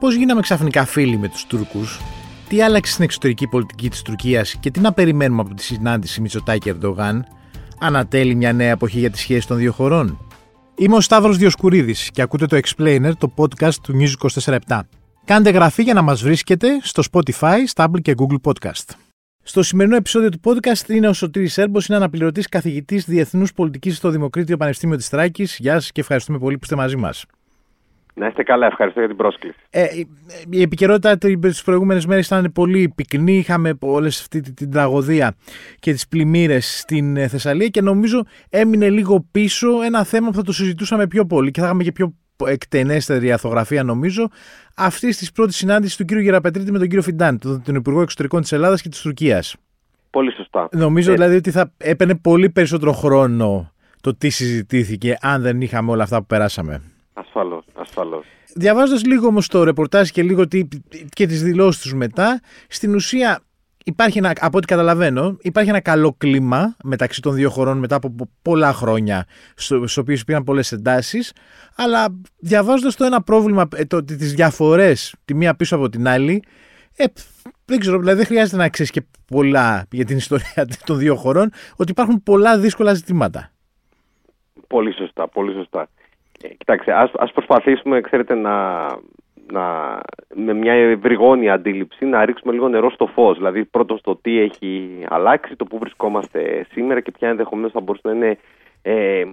Πώς γίναμε ξαφνικά φίλοι με τους Τούρκους, τι άλλαξε στην εξωτερική πολιτική της Τουρκίας και τι να περιμένουμε από τη συνάντηση Μητσοτάκη Ερντογάν, ανατέλει μια νέα εποχή για τη σχέση των δύο χωρών. Είμαι ο Σταύρος Διοσκουρίδης και ακούτε το Explainer, το podcast του News 24 Κάντε γραφή για να μας βρίσκετε στο Spotify, Stable και Google Podcast. Στο σημερινό επεισόδιο του podcast είναι ο Σωτήρης Σέρμπος, είναι αναπληρωτής καθηγητής Διεθνούς Πολιτικής στο Δημοκρίτιο Πανεπιστήμιο της Τράκης. Γεια σας και ευχαριστούμε πολύ που είστε μαζί μας. Να είστε καλά, ευχαριστώ για την πρόσκληση. Ε, η επικαιρότητα τι προηγούμενες μέρες ήταν πολύ πυκνή. Είχαμε όλη αυτή την τραγωδία και τις πλημμύρες στην ε, Θεσσαλία και νομίζω έμεινε λίγο πίσω ένα θέμα που θα το συζητούσαμε πιο πολύ και θα είχαμε και πιο εκτενέστερη αθογραφία νομίζω αυτή της πρώτης συνάντησης του κύριου Γεραπετρίτη με τον κύριο Φιντάν, τον Υπουργό Εξωτερικών της Ελλάδας και της Τουρκίας. Πολύ σωστά. Νομίζω ε... δηλαδή ότι θα έπαιρνε πολύ περισσότερο χρόνο το τι συζητήθηκε αν δεν είχαμε όλα αυτά που περάσαμε. Ασφαλώς, ασφαλώς. Διαβάζοντας λίγο όμως το ρεπορτάζ και λίγο τι, και τις δηλώσεις τους μετά, στην ουσία υπάρχει ένα, από ό,τι καταλαβαίνω, υπάρχει ένα καλό κλίμα μεταξύ των δύο χωρών μετά από πολλά χρόνια, στους οποίους υπήρχαν πολλές εντάσεις. Αλλά διαβάζοντας το ένα πρόβλημα, ε, τι διαφορές τη μία πίσω από την άλλη, ε, δεν ξέρω, δηλαδή δεν χρειάζεται να ξέρεις και πολλά για την ιστορία των δύο χωρών, ότι υπάρχουν πολλά δύσκολα ζητήματα. Πολύ σωστά, πολύ σωστά. Ε, κοιτάξτε, ας, ας προσπαθήσουμε, ξέρετε, να, να, με μια ευρυγόνια αντίληψη να ρίξουμε λίγο νερό στο φως. Δηλαδή πρώτον στο τι έχει αλλάξει, το που βρισκόμαστε σήμερα και ποια ενδεχομένως θα μπορούσε να είναι ε, ε,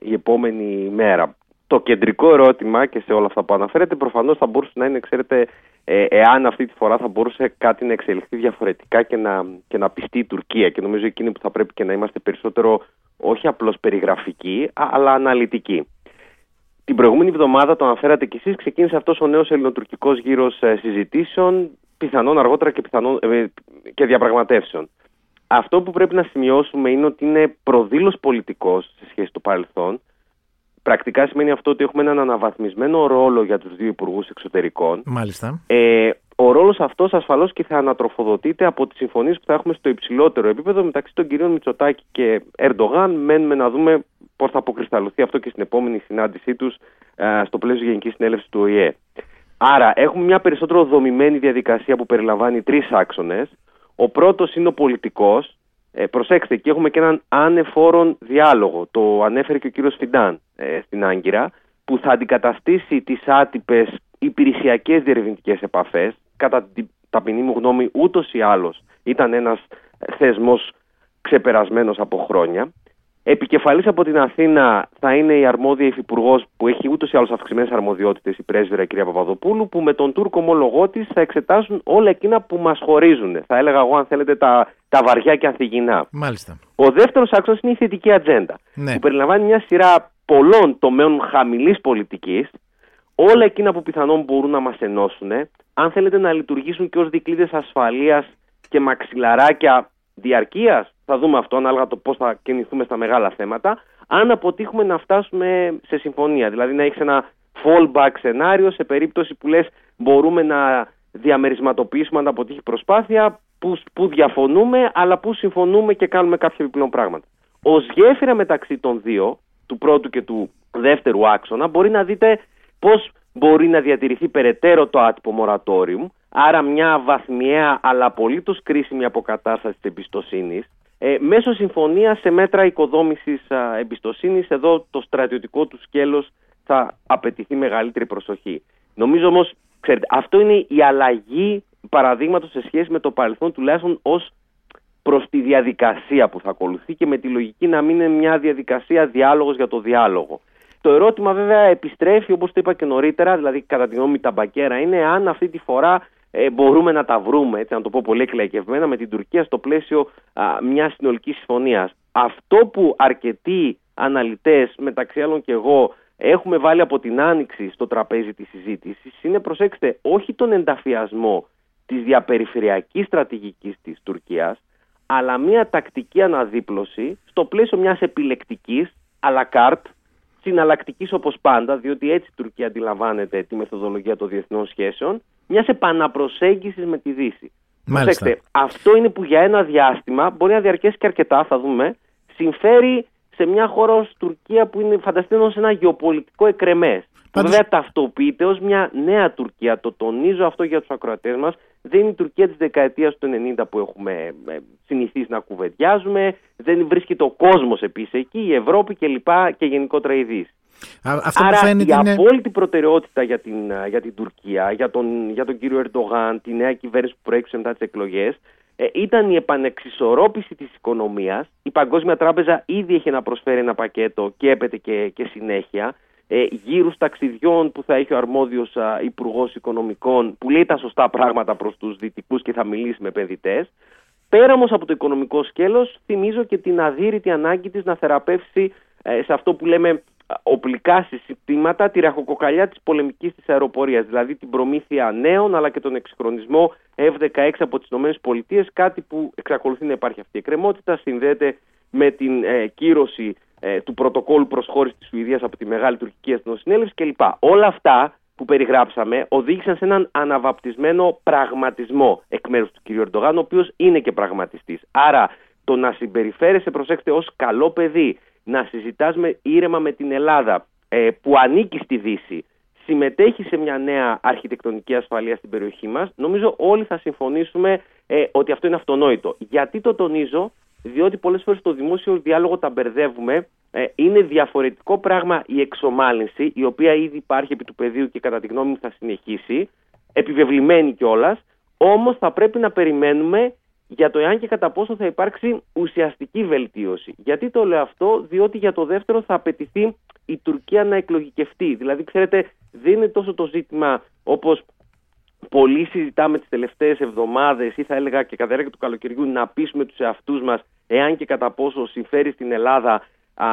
η επόμενη μέρα. Το κεντρικό ερώτημα και σε όλα αυτά που αναφέρετε προφανώς θα μπορούσε να είναι, ξέρετε, ε, εάν αυτή τη φορά θα μπορούσε κάτι να εξελιχθεί διαφορετικά και να, και να πιστεί η Τουρκία. Και νομίζω εκείνη που θα πρέπει και να είμαστε περισσότερο όχι απλώς περιγραφικοί, αλλά αναλυτικοί. Την προηγούμενη εβδομάδα, το αναφέρατε κι εσείς, ξεκίνησε αυτός ο νέος ελληνοτουρκικός γύρος ε, συζητήσεων, πιθανόν αργότερα και, πιθανόν, ε, και διαπραγματεύσεων. Αυτό που πρέπει να σημειώσουμε είναι ότι είναι προδήλως πολιτικός σε σχέση το παρελθόν. Πρακτικά σημαίνει αυτό ότι έχουμε έναν αναβαθμισμένο ρόλο για τους δύο υπουργούς εξωτερικών. Μάλιστα. Ε, ο ρόλος αυτός ασφαλώς και θα ανατροφοδοτείται από τις συμφωνίες που θα έχουμε στο υψηλότερο επίπεδο μεταξύ των κυρίων Μητσοτάκη και Ερντογάν. Μένουμε να δούμε πώς θα αποκρισταλωθεί αυτό και στην επόμενη συνάντησή τους στο πλαίσιο Γενικής Συνέλευσης του ΟΗΕ. Άρα, έχουμε μια περισσότερο δομημένη διαδικασία που περιλαμβάνει τρεις άξονες. Ο πρώτος είναι ο πολιτικός. Ε, προσέξτε, εκεί έχουμε και έναν ανεφόρον διάλογο. Το ανέφερε και ο κύριος Φιντάν ε, στην Άγκυρα, που θα αντικαταστήσει τις άτυπες υπηρεσιακές διερευνητικές επαφές κατά την ταπεινή μου γνώμη ούτως ή άλλως ήταν ένας θεσμός ξεπερασμένος από χρόνια. Επικεφαλής από την Αθήνα θα είναι η αρμόδια υφυπουργός που έχει ούτως ή άλλως αυξημένες αρμοδιότητες η πρέσβυρα κυρία Παπαδοπούλου που με τον Τούρκο ομολογό της θα εξετάσουν όλα εκείνα που μας χωρίζουν. Θα έλεγα εγώ αν θέλετε τα, τα βαριά και ανθυγινά. Μάλιστα. Ο δεύτερος άξονας είναι η θετική ατζέντα ναι. που περιλαμβάνει μια σειρά πολλών τομέων χαμηλής πολιτικής όλα εκείνα που πιθανόν μπορούν να μας ενώσουν, αν θέλετε να λειτουργήσουν και ως δικλείδες ασφαλείας και μαξιλαράκια διαρκείας, θα δούμε αυτό ανάλογα το πώς θα κινηθούμε στα μεγάλα θέματα, αν αποτύχουμε να φτάσουμε σε συμφωνία. Δηλαδή να έχεις ένα fallback σενάριο σε περίπτωση που λες μπορούμε να διαμερισματοποιήσουμε αν αποτύχει προσπάθεια, που, που διαφωνούμε, αλλά που συμφωνούμε και κάνουμε κάποια επιπλέον πράγματα. Ω γέφυρα μεταξύ των δύο, του πρώτου και του δεύτερου άξονα, μπορεί να δείτε πώς μπορεί να διατηρηθεί περαιτέρω το άτυπο μορατόριου, άρα μια βαθμιαία αλλά απολύτως κρίσιμη αποκατάσταση της εμπιστοσύνης, ε, μέσω συμφωνίας σε μέτρα οικοδόμησης εμπιστοσύνη, εμπιστοσύνης, εδώ το στρατιωτικό του σκέλος θα απαιτηθεί μεγαλύτερη προσοχή. Νομίζω όμως, ξέρετε, αυτό είναι η αλλαγή παραδείγματος σε σχέση με το παρελθόν τουλάχιστον ως προς τη διαδικασία που θα ακολουθεί και με τη λογική να μην είναι μια διαδικασία διάλογος για το διάλογο. Το ερώτημα βέβαια επιστρέφει όπως το είπα και νωρίτερα, δηλαδή κατά τη γνώμη τα μπακέρα, είναι αν αυτή τη φορά ε, μπορούμε να τα βρούμε, έτσι να το πω πολύ εκλαϊκευμένα, με την Τουρκία στο πλαίσιο α, μιας συνολικής συμφωνίας. Αυτό που αρκετοί αναλυτές, μεταξύ άλλων και εγώ, έχουμε βάλει από την άνοιξη στο τραπέζι της συζήτησης είναι, προσέξτε, όχι τον ενταφιασμό της διαπεριφερειακής στρατηγικής της Τουρκίας, αλλά μια τακτική αναδίπλωση στο πλαίσιο μιας επιλεκτικής à la carte συναλλακτικής όπως πάντα, διότι έτσι η Τουρκία αντιλαμβάνεται τη μεθοδολογία των διεθνών σχέσεων, μιας επαναπροσέγγισης με τη Δύση. Προσέξτε, αυτό είναι που για ένα διάστημα, μπορεί να διαρκέσει και αρκετά, θα δούμε, συμφέρει σε μια χώρα ως Τουρκία που είναι φανταστείτε σε ένα γεωπολιτικό εκρεμές. Πάντως... Βέβαια ταυτοποιείται ως μια νέα Τουρκία. Το τονίζω αυτό για τους ακροατές μας. Δεν είναι η Τουρκία της δεκαετίας του 90 που έχουμε ε, συνηθίσει να κουβεντιάζουμε. Δεν βρίσκεται ο κόσμος επίσης εκεί, η Ευρώπη και λοιπά και γενικότερα η Δύση. Αυτό Άρα η είναι... απόλυτη προτεραιότητα για την, για την Τουρκία, για τον, για τον κύριο Ερντογάν, τη νέα κυβέρνηση που προέκυψε μετά τις εκλογές, ε, ήταν η επανεξισορρόπηση της οικονομίας. Η Παγκόσμια Τράπεζα ήδη είχε να προσφέρει ένα πακέτο και έπεται και, και συνέχεια ε, γύρους ταξιδιών που θα έχει ο αρμόδιος α, Υπουργός Οικονομικών που λέει τα σωστά πράγματα προς τους δυτικούς και θα μιλήσει με επενδυτές. Πέρα όμως από το οικονομικό σκέλος θυμίζω και την αδύρυτη ανάγκη της να θεραπεύσει ε, σε αυτό που λέμε οπλικά συστήματα τη ραχοκοκαλιά της πολεμικής της αεροπορίας, δηλαδή την προμήθεια νέων αλλά και τον εξυγχρονισμό F-16 από τις ΗΠΑ, κάτι που εξακολουθεί να υπάρχει αυτή η εκκρεμότητα, συνδέεται με την ε, κύρωση ε, του πρωτοκόλου προσχώρησης της Σουηδίας από τη Μεγάλη Τουρκική Εθνοσυνέλευση κλπ. Όλα αυτά που περιγράψαμε οδήγησαν σε έναν αναβαπτισμένο πραγματισμό εκ μέρους του κ. Ερντογάν, ο οποίος είναι και πραγματιστής. Άρα το να συμπεριφέρεσαι, προσέξτε, ως καλό παιδί, να συζητάς με, ήρεμα με την Ελλάδα ε, που ανήκει στη Δύση, συμμετέχει σε μια νέα αρχιτεκτονική ασφαλεία στην περιοχή μας, νομίζω όλοι θα συμφωνήσουμε ε, ότι αυτό είναι αυτονόητο. Γιατί το τονίζω, διότι πολλές φορές στο δημόσιο διάλογο τα μπερδεύουμε, ε, είναι διαφορετικό πράγμα η εξομάλυνση, η οποία ήδη υπάρχει επί του πεδίου και κατά τη γνώμη μου θα συνεχίσει, επιβεβλημένη κιόλας, όμως θα πρέπει να περιμένουμε για το εάν και κατά πόσο θα υπάρξει ουσιαστική βελτίωση. Γιατί το λέω αυτό, διότι για το δεύτερο θα απαιτηθεί η Τουρκία να εκλογικευτεί. Δηλαδή, ξέρετε, δεν είναι τόσο το ζήτημα όπως πολλοί συζητάμε τις τελευταίες εβδομάδες ή θα έλεγα και κατά διάρκεια του καλοκαιριού να πείσουμε τους εαυτούς μας εάν και κατά πόσο συμφέρει στην Ελλάδα α,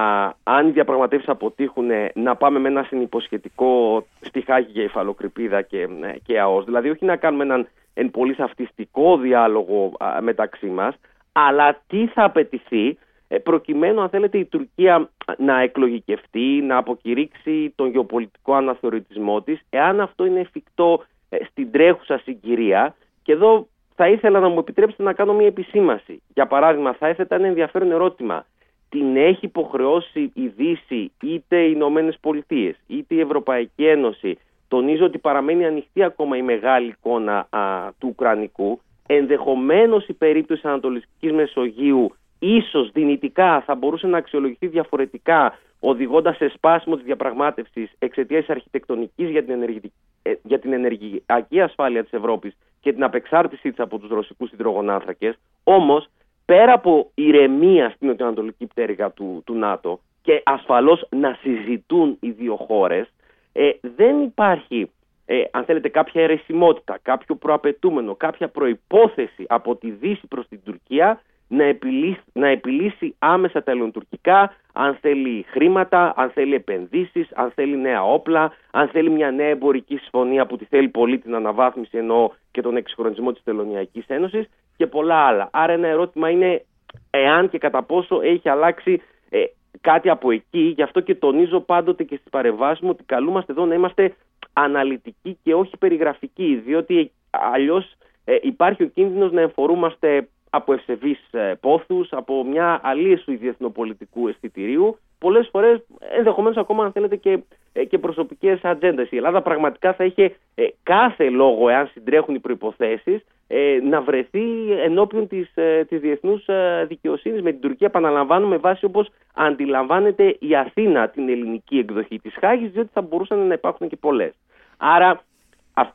αν οι διαπραγματεύσεις αποτύχουν να πάμε με ένα συνυποσχετικό στιχάκι για υφαλοκρηπίδα και, ε, και ΑΟΣ. Δηλαδή όχι να κάνουμε έναν εν πολύ σαφτιστικό διάλογο μεταξύ μας, αλλά τι θα απαιτηθεί ε, προκειμένου αν θέλετε η Τουρκία να εκλογικευτεί, να αποκηρύξει τον γεωπολιτικό αναθεωρητισμό της, εάν αυτό είναι εφικτό ε, στην τρέχουσα συγκυρία και εδώ θα ήθελα να μου επιτρέψετε να κάνω μια επισήμαση. Για παράδειγμα, θα έθετα ένα ενδιαφέρον ερώτημα. Την έχει υποχρεώσει η Δύση, είτε οι Ηνωμένες Πολιτείες, είτε η Ευρωπαϊκή Ένωση, Τονίζω ότι παραμένει ανοιχτή ακόμα η μεγάλη εικόνα του Ουκρανικού. Ενδεχομένως η περίπτωση Ανατολικής Μεσογείου ίσως δυνητικά θα μπορούσε να αξιολογηθεί διαφορετικά, οδηγώντας σε σπάσιμο της διαπραγμάτευσης εξαιτίας της αρχιτεκτονικής για, την ε, για την ενεργειακή ασφάλεια της Ευρώπης και την απεξάρτησή της από τους ρωσικούς υδρογονάνθρακες. Όμως, πέρα από ηρεμία στην νοτιοανατολική πτέρυγα του, του ΝΑΤΟ και ασφαλώς να συζητούν οι δύο χώρες, ε, δεν υπάρχει, ε, αν θέλετε, κάποια αιρεσιμότητα, κάποιο προαπαιτούμενο, κάποια προϋπόθεση από τη Δύση προς την Τουρκία να επιλύσει, να επιλύσει άμεσα τα ελληνοτουρκικά, αν θέλει χρήματα, αν θέλει επενδύσεις, αν θέλει νέα όπλα, αν θέλει μια νέα εμπορική συμφωνία που τη θέλει πολύ την αναβάθμιση ενώ και τον εξυγχρονισμό της Τελωνιακής Ένωσης και πολλά άλλα. Άρα ένα ερώτημα είναι εάν και κατά πόσο έχει αλλάξει ε, κάτι από εκεί. Γι' αυτό και τονίζω πάντοτε και στις παρεμβάσεις μου ότι καλούμαστε εδώ να είμαστε αναλυτικοί και όχι περιγραφικοί, διότι αλλιώς ε, υπάρχει ο κίνδυνος να εμφορούμαστε από ευσεβείς ε, πόθους, από μια αλίεσου διεθνοπολιτικού αισθητηρίου, πολλές φορές ενδεχομένως ακόμα αν θέλετε και, ε, και προσωπικές ατζέντες. Η Ελλάδα πραγματικά θα είχε ε, κάθε λόγο, εάν συντρέχουν οι προϋποθέσεις, ε, να βρεθεί ενώπιον της, ε, της διεθνούς ε, δικαιοσύνης με την Τουρκία, επαναλαμβάνω, βάση όπως αντιλαμβάνεται η Αθήνα την ελληνική εκδοχή της Χάγης, διότι θα μπορούσαν να υπάρχουν και πολλές. Άρα,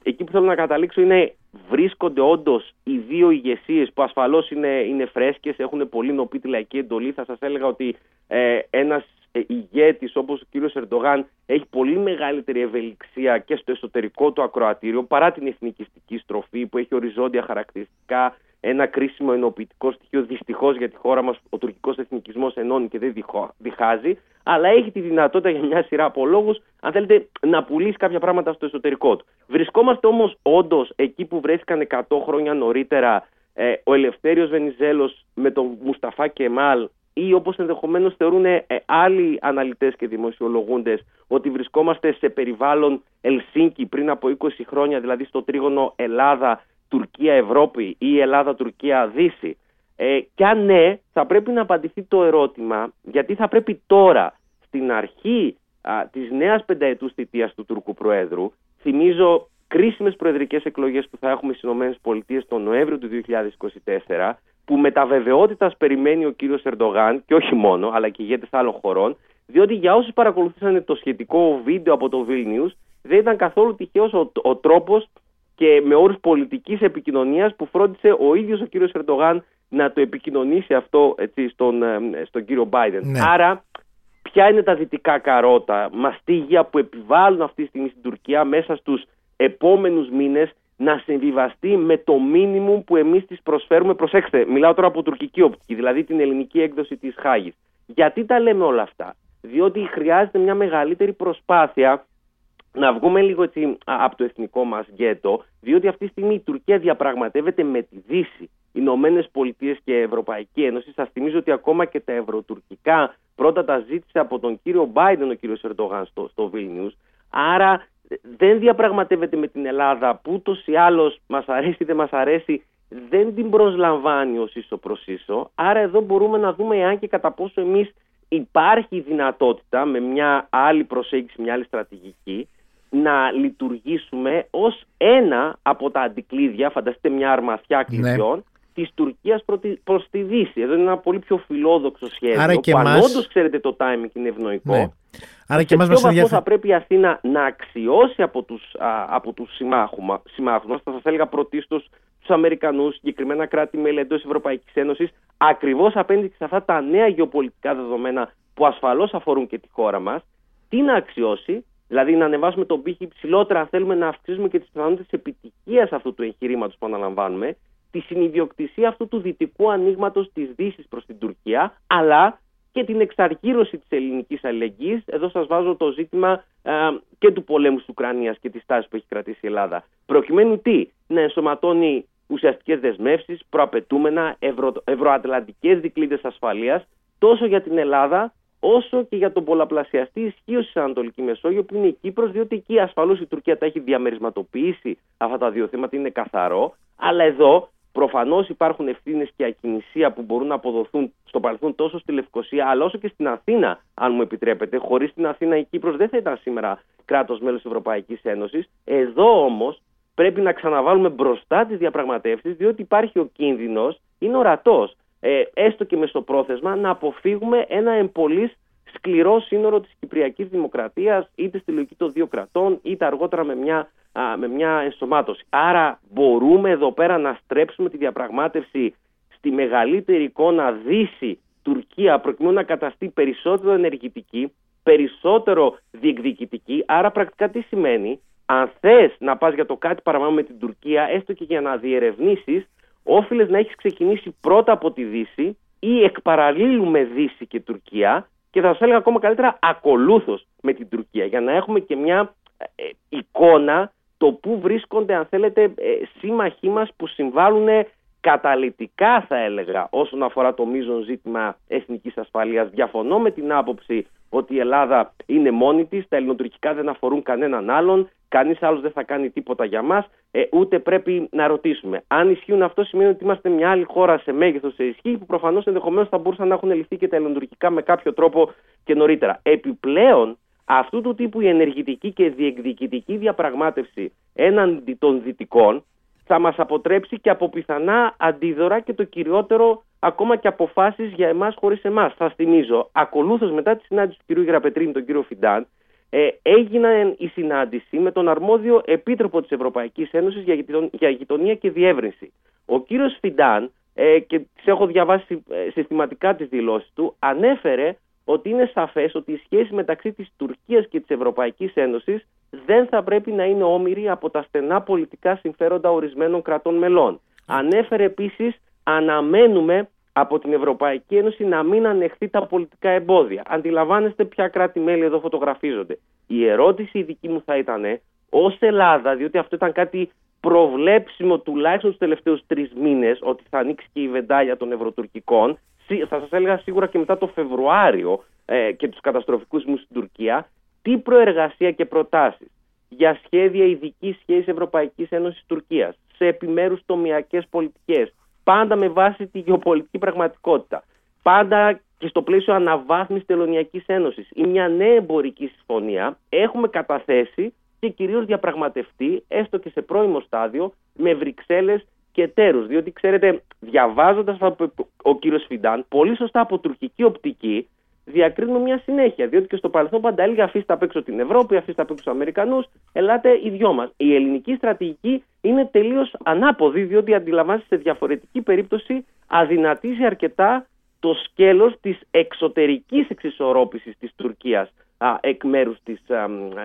εκεί που θέλω να καταλήξω είναι βρίσκονται όντως οι δύο ηγεσίες που ασφαλώς είναι, είναι φρέσκες, έχουν πολύ νοπή τη λαϊκή εντολή. Θα σας έλεγα ότι ε, ένας ε, ηγέτης όπως ο κύριος Ερντογάν έχει πολύ μεγαλύτερη ευελιξία και στο εσωτερικό του ακροατήριο παρά την εθνικιστική στροφή που έχει οριζόντια χαρακτηριστικά. Ένα κρίσιμο ενοποιητικό στοιχείο δυστυχώς για τη χώρα μας, ο τουρκικός εθνικισμός ενώνει και δεν διχάζει, αλλά έχει τη δυνατότητα για μια σειρά από λόγους, αν θέλετε, να πουλήσει κάποια πράγματα στο εσωτερικό του. Βρισκόμαστε όμως όντως εκεί που βρέθηκαν 100 χρόνια νωρίτερα ε, ο Ελευθέριος Βενιζέλος με τον Μουσταφά Κεμάλ ή όπως ενδεχομένως θεωρούν ε, άλλοι αναλυτές και δημοσιολογούντες ότι βρισκόμαστε σε περιβάλλον Ελσίνκι πριν από 20 χρόνια, δηλαδή στο τρίγωνο Ελλάδα, Τουρκία, Ευρώπη ή Ελλάδα, Τουρκία, Δύση. Ε, και αν ναι, θα πρέπει να απαντηθεί το ερώτημα γιατί θα πρέπει τώρα στην αρχή της νέας πενταετούς θητείας του Τούρκου Προέδρου. Θυμίζω κρίσιμες προεδρικές εκλογές που θα έχουμε στις ΗΠΑ τον Νοέμβριο του 2024 που με τα βεβαιότητας περιμένει ο κύριος Ερντογάν και όχι μόνο αλλά και ηγέτες άλλων χωρών διότι για όσους παρακολουθήσαν το σχετικό βίντεο από το Vilnius δεν ήταν καθόλου τυχαίος ο, ο τρόπος και με όρους πολιτικής επικοινωνίας που φρόντισε ο ίδιος ο κύριος Ερντογάν να το επικοινωνήσει αυτό έτσι, στον, ε, στον κύριο Biden. Ναι. Άρα ποια είναι τα δυτικά καρότα, μαστίγια που επιβάλλουν αυτή τη στιγμή στην Τουρκία μέσα στους επόμενους μήνες να συμβιβαστεί με το μίνιμουμ που εμείς της προσφέρουμε. Προσέξτε, μιλάω τώρα από τουρκική οπτική, δηλαδή την ελληνική έκδοση της Χάγης. Γιατί τα λέμε όλα αυτά; Διότι χρειάζεται μια μεγαλύτερη προσπάθεια να βγούμε λίγο έτσι από το εθνικό μας γκέτο, διότι αυτή τη στιγμή η Τουρκία διαπραγματεύεται με τη Δύση. Οι Ηνωμένες Πολιτείες και Ευρωπαϊκή Ένωση. Σας θυμίζω ότι ακόμα και τα ευρωτουρκικά πρώτα τα ζήτησε από τον κύριο Μπάιντεν ο κύριος Ερντογάν στο, στο Άρα δεν διαπραγματεύεται με την Ελλάδα που ούτως ή άλλως μας αρέσει ή δεν μας αρέσει, δεν την προσλαμβάνει ως ίσο προς ίσο. Άρα εδώ μπορούμε να δούμε εάν και κατά πόσο εμείς υπάρχει δυνατότητα με μια άλλη προσέγγιση, μια άλλη στρατηγική να λειτουργήσουμε ως ένα από τα αντικλείδια, φανταστείτε μια αρμαθιά ναι. κλειδιών, ναι. της Τουρκίας προς τη Δύση. Εδώ είναι ένα πολύ πιο φιλόδοξο σχέδιο, Άρα και που μας... ξέρετε το timing είναι ευνοϊκό. Ναι. Άρα και, σε ποιο βαθμό θα πρέπει η Αθήνα να αξιώσει από τους, α, από τους συμμάχους, συμμάχους μας, θα σας έλεγα πρωτίστως τους Αμερικανούς, συγκεκριμένα κράτη-μέλη εντός Ευρωπαϊκής Ένωσης, ακριβώς απέναντι σε αυτά τα νέα γεωπολιτικά δεδομένα που ασφαλώς αφορούν και τη χώρα μας, τι να αξιώσει, δηλαδή να ανεβάσουμε τον πύχη ψηλότερα αν θέλουμε να αυξήσουμε και τις πιθανότητες επιτυχίας αυτού του εγχειρήματος που αναλαμβάνουμε, τη συνειδιοκτησία αυτού του δυτικού ανοίγματος της Δύσης προς την Τουρκία, αλλά και την εξαργύρωση της ελληνικής αλληλεγγύης. Εδώ σας βάζω το ζήτημα ε, και του πολέμου της Ουκρανίας και της τάσης που έχει κρατήσει η Ελλάδα. Προκειμένου τι, να ενσωματώνει ουσιαστικές δεσμεύσεις, προαπαιτούμενα, ευρω, ευρωατλαντικές δικλείδες ασφαλείας, τόσο για την Ελλάδα όσο και για τον πολλαπλασιαστή ισχύω στην Ανατολική Μεσόγειο που είναι η Κύπρος, διότι εκεί ασφαλώς η Τουρκία τα έχει διαμερισματοποιήσει αυτά τα δύο θέματα, είναι καθαρό, αλλά εδώ Προφανώς υπάρχουν ευθύνες και ακινησία που μπορούν να αποδοθούν στο παρελθόν τόσο στη Λευκοσία αλλά όσο και στην Αθήνα, αν μου επιτρέπετε. Χωρίς την Αθήνα η Κύπρος δεν θα ήταν σήμερα κράτος μέλος Ευρωπαϊκής Ένωσης. Εδώ όμως πρέπει να ξαναβάλουμε μπροστά τις διαπραγματεύσεις, διότι υπάρχει ο κίνδυνος, είναι ορατός, ε, έστω και μεσοπρόθεσμα, να αποφύγουμε ένα εμπολής σκληρό σύνορο της Κυπριακής Δημοκρατίας είτε στη λογική των δύο κρατών είτε αργότερα με μια, α, με μια ενσωμάτωση. Άρα μπορούμε εδώ πέρα να στρέψουμε τη διαπραγμάτευση στη μεγαλύτερη εικόνα Δύση Τουρκία προκειμένου να καταστεί περισσότερο ενεργητική, περισσότερο διεκδικητική. Άρα πρακτικά τι σημαίνει, αν θες να πας για το κάτι παραπάνω με την Τουρκία, έστω και για να διερευνήσεις, όφιλες να έχεις ξεκινήσει πρώτα από τη Δύση ή εκ με Δύση και Τουρκία και θα σα έλεγα ακόμα καλύτερα ακολούθως με την Τουρκία για να έχουμε και μια ε, εικόνα το που βρίσκονται αν θέλετε ε, σύμμαχοί μας που συμβάλλουν καταλητικά θα έλεγα όσον αφορά το μείζον ζήτημα εθνικής ασφαλείας. Διαφωνώ με την άποψη ότι η Ελλάδα είναι μόνη της, τα ελληνοτουρκικά δεν αφορούν κανέναν άλλον, κανείς άλλος δεν θα κάνει τίποτα για μας, ε, ούτε πρέπει να ρωτήσουμε. Αν ισχύουν αυτό σημαίνει ότι είμαστε μια άλλη χώρα σε μέγεθος, σε ισχύ, που προφανώς ενδεχομένως θα μπορούσαν να έχουν ληφθεί και τα ελληνοτουρκικά με κάποιο τρόπο και νωρίτερα. Επιπλέον, αυτού του τύπου η ενεργητική και διεκδικητική διαπραγμάτευση έναντι των δυτικών θα μας αποτρέψει και από πιθανά αντίδωρα και το κυριότερο ακόμα και αποφάσεις για εμάς χωρίς εμάς. Θα θυμίζω, ακολούθως μετά τη συνάντηση του κ. Γραπετρίνη, τον κύριο Φιντάν, ε, έγινε η συνάντηση με τον αρμόδιο επίτροπο της Ευρωπαϊκής Ένωσης για, για γειτονία και διεύρυνση. Ο κύριος Φιντάν, ε, και τις έχω διαβάσει ε, συστηματικά τις δηλώσεις του, ανέφερε ότι είναι σαφές ότι η σχέση μεταξύ της Τουρκίας και της Ευρωπαϊκής Ένωσης δεν θα πρέπει να είναι όμοιρη από τα στενά πολιτικά συμφέροντα ορισμένων κρατών μελών. Ανέφερε επίσης αναμένουμε από την Ευρωπαϊκή Ένωση να μην ανεχθεί τα πολιτικά εμπόδια. Αντιλαμβάνεστε ποια κράτη-μέλη εδώ φωτογραφίζονται. Η ερώτηση η δική μου θα ήταν ως Ελλάδα, διότι αυτό ήταν κάτι προβλέψιμο τουλάχιστον του τελευταίους τρεις μήνες, ότι θα ανοίξει και η βεντάλια των ευρωτουρκικών, θα σας έλεγα σίγουρα και μετά το Φεβρουάριο ε, και τους καταστροφικούς μου στην Τουρκία, τι προεργασία και προτάσεις για σχέδια ειδικής σχέσης Ευρωπαϊκής Ένωση Τουρκία σε επιμέρους τομιακέ πολιτικές, πάντα με βάση τη γεωπολιτική πραγματικότητα, πάντα και στο πλαίσιο αναβάθμισης Τελωνιακής Ένωσης ή μια νέα εμπορική συμφωνία, έχουμε καταθέσει και κυρίως διαπραγματευτεί, έστω και σε πρώιμο στάδιο, με Βρυξέλλες και εταίρου. Διότι ξέρετε, διαβάζοντας ο κύριος Φιντάν, πολύ σωστά από τουρκική οπτική, διακρίνουμε μια συνέχεια. Διότι και στο παρελθόν πάντα έλεγε αφήστε απ' έξω την Ευρώπη, αφήστε απ' έξω τους Αμερικανούς, ελάτε οι δυο μας. Η ελληνική στρατηγική είναι τελείως ανάποδη, διότι αντιλαμβάνεστε σε διαφορετική περίπτωση αδυνατίζει αρκετά το σκέλος της εξωτερικής εξισορρόπησης της Τουρκίας εκ μέρους της,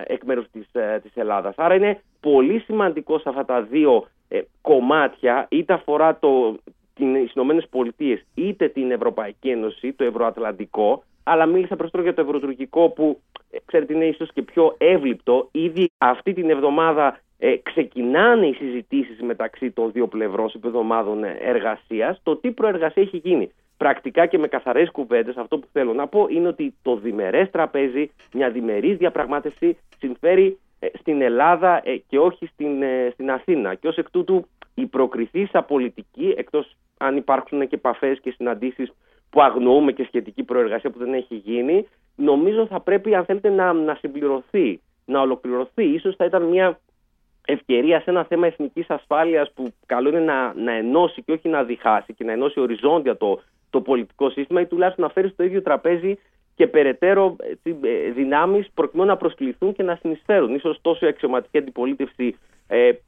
εκ μέρους της, ε, της Ελλάδας. Άρα είναι πολύ σημαντικό σε αυτά τα δύο ε, κομμάτια, είτε αφορά το, τις Ηνωμένες Πολιτείες είτε την Ευρωπαϊκή Ένωση, το Ευρωατλαντικό, αλλά μίλησα προς για το Ευρωτουρκικό που ε, ξέρετε είναι ίσως και πιο εύληπτο. Ήδη αυτή την εβδομάδα ε, ξεκινάνε οι συζητήσεις μεταξύ των δύο πλευρών σε εβδομάδων εργασίας. Το τι προεργασία έχει γίνει πρακτικά και με καθαρές κουβέντες αυτό που θέλω να πω είναι ότι το διμερές τραπέζι, μια διμερής διαπραγμάτευση συμφέρει ε, στην Ελλάδα ε, και όχι στην, ε, στην Αθήνα. Και ως εκ τούτου η προκριθήσα πολιτική, εκτός αν υπάρχουν και επαφές και συναντήσεις που αγνοούμε και σχετική προεργασία που δεν έχει γίνει, νομίζω θα πρέπει αν θέλετε να, να συμπληρωθεί, να ολοκληρωθεί. Ίσως θα ήταν μια ευκαιρία σε ένα θέμα εθνικής ασφάλειας που καλό είναι να, να ενώσει και όχι να διχάσει και να ενώσει οριζόντια το, το πολιτικό σύστημα ή τουλάχιστον να φέρει στο ίδιο τραπέζι και περαιτέρω ε, δυνάμεις προκειμένου να προσκληθούν και να συνεισφέρουν. Ίσως τόσο η αξιωματική αντιπολίτευση ε,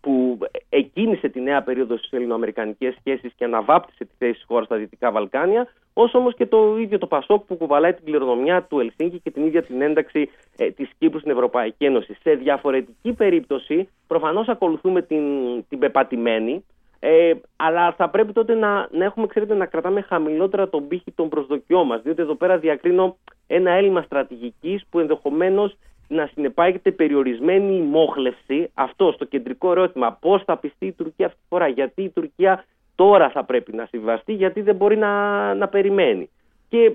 που εκκίνησε τη νέα περίοδο στις ελληνοαμερικανικές σχέσεις και αναβάπτισε τη θέση της χώρας στα Δυτικά Βαλκάνια, όσο όμως και το ίδιο το Πασόκ που κουβαλάει την κληρονομιά του Ελσίνκη και την ίδια την ένταξη ε, της Κύπρου στην Ευρωπαϊκή Ένωση. Σε διαφορετική περίπτωση, προφανώς ακολουθούμε την, την πεπατημένη, ε, αλλά θα πρέπει τότε να, να έχουμε, ξέρετε, να κρατάμε χαμηλότερα τον πύχη των προσδοκιών μας. Διότι εδώ πέρα διακρίνω ένα έλλειμμα στρατηγικής που ενδεχομένως να συνεπάγεται περιορισμένη μόχλευση. Αυτό στο κεντρικό ερώτημα. Πώς θα πιστεί η Τουρκία αυτή τη φορά, Γιατί η Τουρκία τώρα θα πρέπει να συμβαστεί, Γιατί δεν μπορεί να, να περιμένει. Και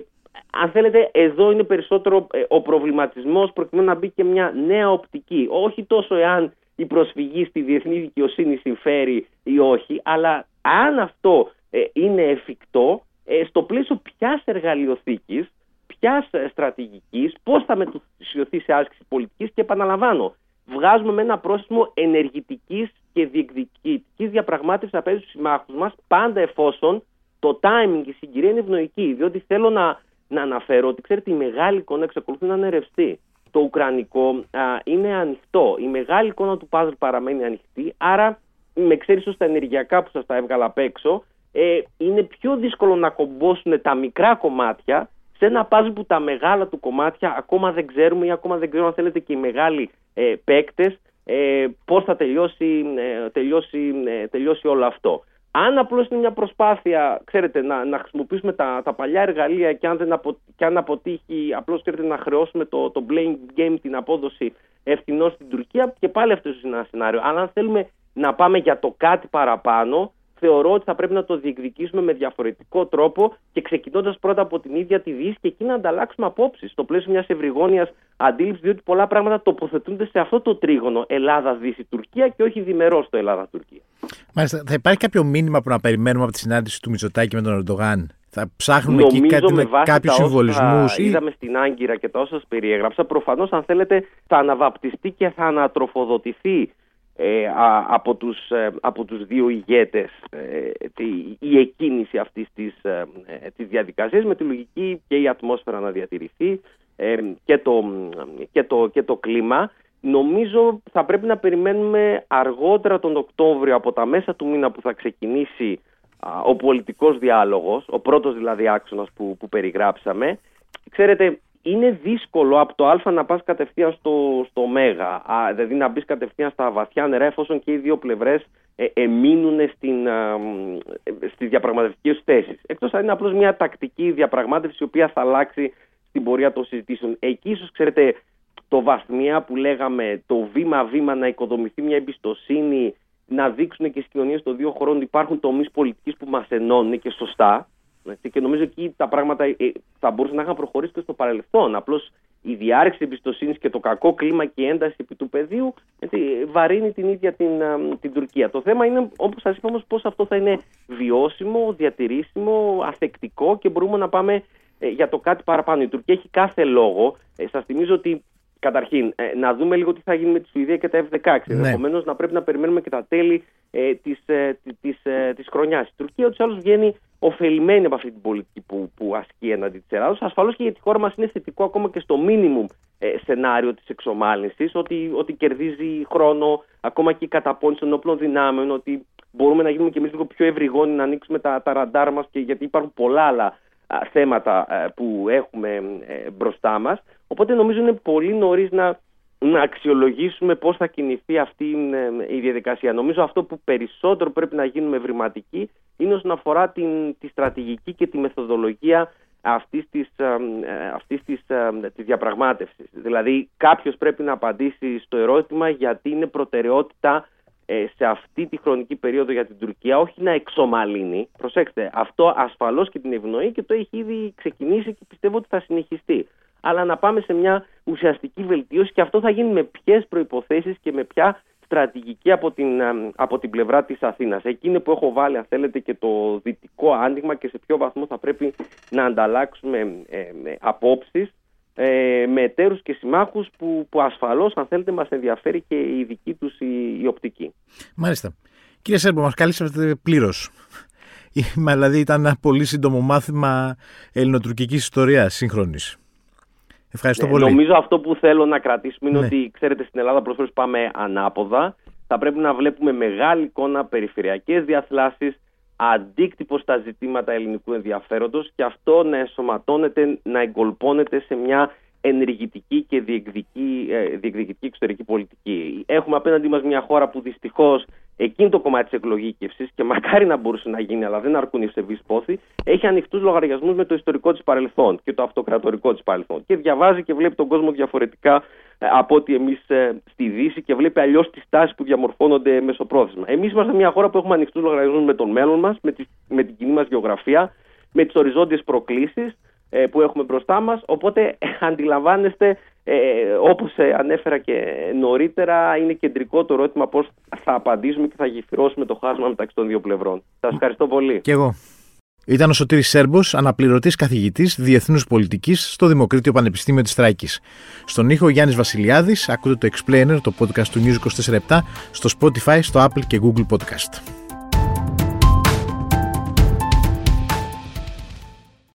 αν θέλετε, εδώ είναι περισσότερο ε, ο προβληματισμός προκειμένου να μπει και μια νέα οπτική. Όχι τόσο εάν η προσφυγή στη διεθνή δικαιοσύνη συμφέρει ή όχι, αλλά αν αυτό ε, είναι εφικτό, ε, στο πλαίσιο ποια εργαλειοθήκης, ποια στρατηγικής, πώς θα μετουσιωθεί σε άσκηση πολιτικής και επαναλαμβάνω, βγάζουμε με ένα πρόσημο ενεργητικής και διεκδικητικής διαπραγμάτευσης απέναντι στους συμμάχους μας, πάντα εφόσον το timing και η συγκυρία είναι ευνοϊκή. Διότι θέλω να, να αναφέρω ότι ξέρετε, η μεγάλη εικόνα εξακολουθεί να είναι ρευστή το Ουκρανικό είναι ανοιχτό. Η μεγάλη εικόνα του παζλ παραμένει ανοιχτή, άρα με ξέρεις στα ενεργειακά που σας τα έβγαλα απ' έξω, ε, είναι πιο δύσκολο να κομπόσουν τα μικρά κομμάτια σε ένα παζλ που τα μεγάλα του κομμάτια ακόμα δεν ξέρουμε ή ακόμα δεν ξέρουμε αν θέλετε και οι μεγάλοι ε, παίκτες ε, πώς θα τελειώσει, ε, τελειώσει, ε, τελειώσει όλο αυτό. Αν απλώς είναι μια προσπάθεια, ξέρετε, να, να χρησιμοποιήσουμε τα, τα παλιά εργαλεία και αν, δεν απο, και αν αποτύχει, απλώς να χρεώσουμε το, το blame game, την απόδοση ευθυνών στην Τουρκία, και πάλι αυτό είναι ένα σενάριο. Αλλά αν θέλουμε να πάμε για το κάτι παραπάνω, θεωρώ ότι θα πρέπει να το διεκδικήσουμε με διαφορετικό τρόπο και ξεκινώντας πρώτα από την ίδια τη Δύση και εκεί να ανταλλάξουμε απόψεις στο πλαίσιο μιας ευρυγόνιας αντίληψης, διότι πολλά πράγματα τοποθετούνται σε αυτό το τρίγωνο Ελλάδα-Δύση-Τουρκία και όχι διμερό στο Ελλάδα-Τουρκία. Μάλιστα, θα υπάρχει κάποιο μήνυμα που να περιμένουμε από τη συνάντηση του Μητσοτάκη με τον Ερντογάν; Θα ψάχνουμε εκεί κάτι, με κάποιους συμβολισμούς. Ή... Είδαμε στην Άγκυρα και τα όσα σας περιέγραψα. Προφανώς, αν θέλετε, θα αναβαπτιστεί και θα ανατροφοδοτηθεί ε, από, τους, ε, από τους δύο ηγέτες ε, η εκκίνηση αυτής της, ε, της διαδικασίας με τη λογική και η ατμόσφαιρα να διατηρηθεί και, το, και, το, και το κλίμα. Νομίζω θα πρέπει να περιμένουμε αργότερα τον Οκτώβριο από τα μέσα του μήνα που θα ξεκινήσει ο πολιτικός διάλογος, ο πρώτος δηλαδή άξονας που, που περιγράψαμε. Ξέρετε, είναι δύσκολο από το Α να πας κατευθείαν στο, στο Μέγα, δηλαδή να μπεις κατευθείαν στα βαθιά νερά εφόσον και οι δύο πλευρές ε, εμείνουν στην, ε, στις διαπραγματευτικές θέσεις. Εκτός αν είναι απλώς μια τακτική διαπραγμάτευση η οποία θα αλλάξει στην πορεία των συζητήσεων. Εκεί ίσως ξέρετε το βαθμιά που λέγαμε, το βήμα-βήμα να οικοδομηθεί μια εμπιστοσύνη, να δείξουν και στι κοινωνίε των δύο χωρών ότι υπάρχουν τομείς πολιτικής που μας ενώνουν και σωστά. Και νομίζω εκεί τα πράγματα ε, θα μπορούσαν να είχαν προχωρήσει και στο παρελθόν. Απλώς η διάρρηξη εμπιστοσύνης και το κακό κλίμα και η ένταση επί του πεδίου έτσι, βαρύνει την ίδια την, την Τουρκία. Το θέμα είναι, όπως σας είπα, όμως, πώς αυτό θα είναι βιώσιμο, διατηρήσιμο, αθεκτικό και μπορούμε να πάμε για το κάτι παραπάνω. Η Τουρκία έχει κάθε λόγο. Ε, Σας θυμίζω ότι Καταρχήν, ε, να δούμε λίγο τι θα γίνει με τη Σουηδία και τα F-16. Ναι. Ενδεχομένως να πρέπει να περιμένουμε και τα τέλη ε, της ε, της, ε, της χρονιάς. Η Τουρκία ούτως ή άλλως βγαίνει ωφελημένη από αυτή την πολιτική που, που ασκεί έναντι της Ελλάδα. Ασφαλώς και για τη χώρα μας είναι θετικό ακόμα και στο μίνιμουμ ε, σενάριο της εξομάλυνσης, ότι, ότι κερδίζει χρόνο, ακόμα και η καταπώνηση των όπλων δυνάμεων, ότι μπορούμε να γίνουμε και εμείς λίγο πιο ευρυγόνοι, να ανοίξουμε τα, τα ραντάρ μας, γιατί υπάρχουν πολλά άλλα θέματα που έχουμε ε, μπροστά μας. Οπότε νομίζω είναι πολύ νωρίς να, να αξιολογήσουμε πώς θα κινηθεί αυτή ε, η διαδικασία. Νομίζω αυτό που περισσότερο πρέπει να γίνουμε ευρηματικοί είναι όσον αφορά την, τη στρατηγική και τη μεθοδολογία αυτής της, ε, αυτής της, της διαπραγμάτευσης. Δηλαδή κάποιος πρέπει να απαντήσει στο ερώτημα γιατί είναι προτεραιότητα ε, σε αυτή τη χρονική περίοδο για την Τουρκία όχι να εξομαλύνει. Προσέξτε, αυτό ασφαλώς και την ευνοεί και το έχει ήδη ξεκινήσει και πιστεύω ότι θα συνεχιστεί. Αλλά να πάμε σε μια ουσιαστική βελτίωση και αυτό θα γίνει με ποιες προϋποθέσεις και με ποια στρατηγική από την, ε, από την πλευρά της Αθήνας. Εκείνη που έχω βάλει, αν θέλετε, και το δυτικό άνοιγμα και σε ποιο βαθμό θα πρέπει να ανταλλάξουμε ε, απόψεις ε, με εταίρους και συμμάχους που, που ασφαλώς αν θέλετε μας ενδιαφέρει και η δική τους η, η οπτική. Μάλιστα. Κύριε Σέρμπο, μας καλύψατε πλήρως. δηλαδή ήταν ένα πολύ σύντομο μάθημα ελληνοτουρκικής ιστορίας σύγχρονης. Ευχαριστώ ναι, πολύ. Νομίζω αυτό που θέλω να κρατήσουμε είναι ναι. ότι ξέρετε στην Ελλάδα προσφέρως πάμε ανάποδα. Θα πρέπει να βλέπουμε μεγάλη εικόνα, περιφερειακές διαθλάσεις, αντίκτυπο στα ζητήματα ελληνικού ενδιαφέροντος και αυτό να ενσωματώνεται, να εγκολπώνεται σε μια ενεργητική και διεκδική, ε, διεκδικητική εξωτερική πολιτική. Έχουμε απέναντί μας μια χώρα που δυστυχώς εκείνο το κομμάτι της εκλογήκευσης και μακάρι να μπορούσε να γίνει αλλά δεν αρκούν οι ευσεβείς πόθη έχει ανοιχτούς λογαριασμούς με το ιστορικό της παρελθόν και το αυτοκρατορικό της παρελθόν και διαβάζει και βλέπει τον κόσμο διαφορετικά ε, από ότι εμείς ε, στη Δύση και βλέπει αλλιώς τις τάσεις που διαμορφώνονται μεσοπρόθεσμα. Εμείς είμαστε μια χώρα που έχουμε ανοιχτούς λογαριασμούς με τον μέλλον μας, με, με την κοινή μας γεωγραφία, με τις οριζόντιες προκλήσεις ε, που έχουμε μπροστά μας. Οπότε αντιλαμβάνεστε, ε, όπως ανέφερα και νωρίτερα, είναι κεντρικό το ερώτημα πώς θα απαντήσουμε και θα γεφυρώσουμε το χάσμα μεταξύ των δύο πλευρών. Σας ευχαριστώ πολύ. Και εγώ. Ήταν ο Σωτήρης Σέρμπος, αναπληρωτής καθηγητής διεθνούς πολιτικής στο Δημοκρίτιο Πανεπιστήμιο της Τράκης. Στον ήχο Γιάννης Βασιλιάδης, ακούτε το Explainer, το podcast του News 24 στο Spotify, στο Apple και Google Podcast.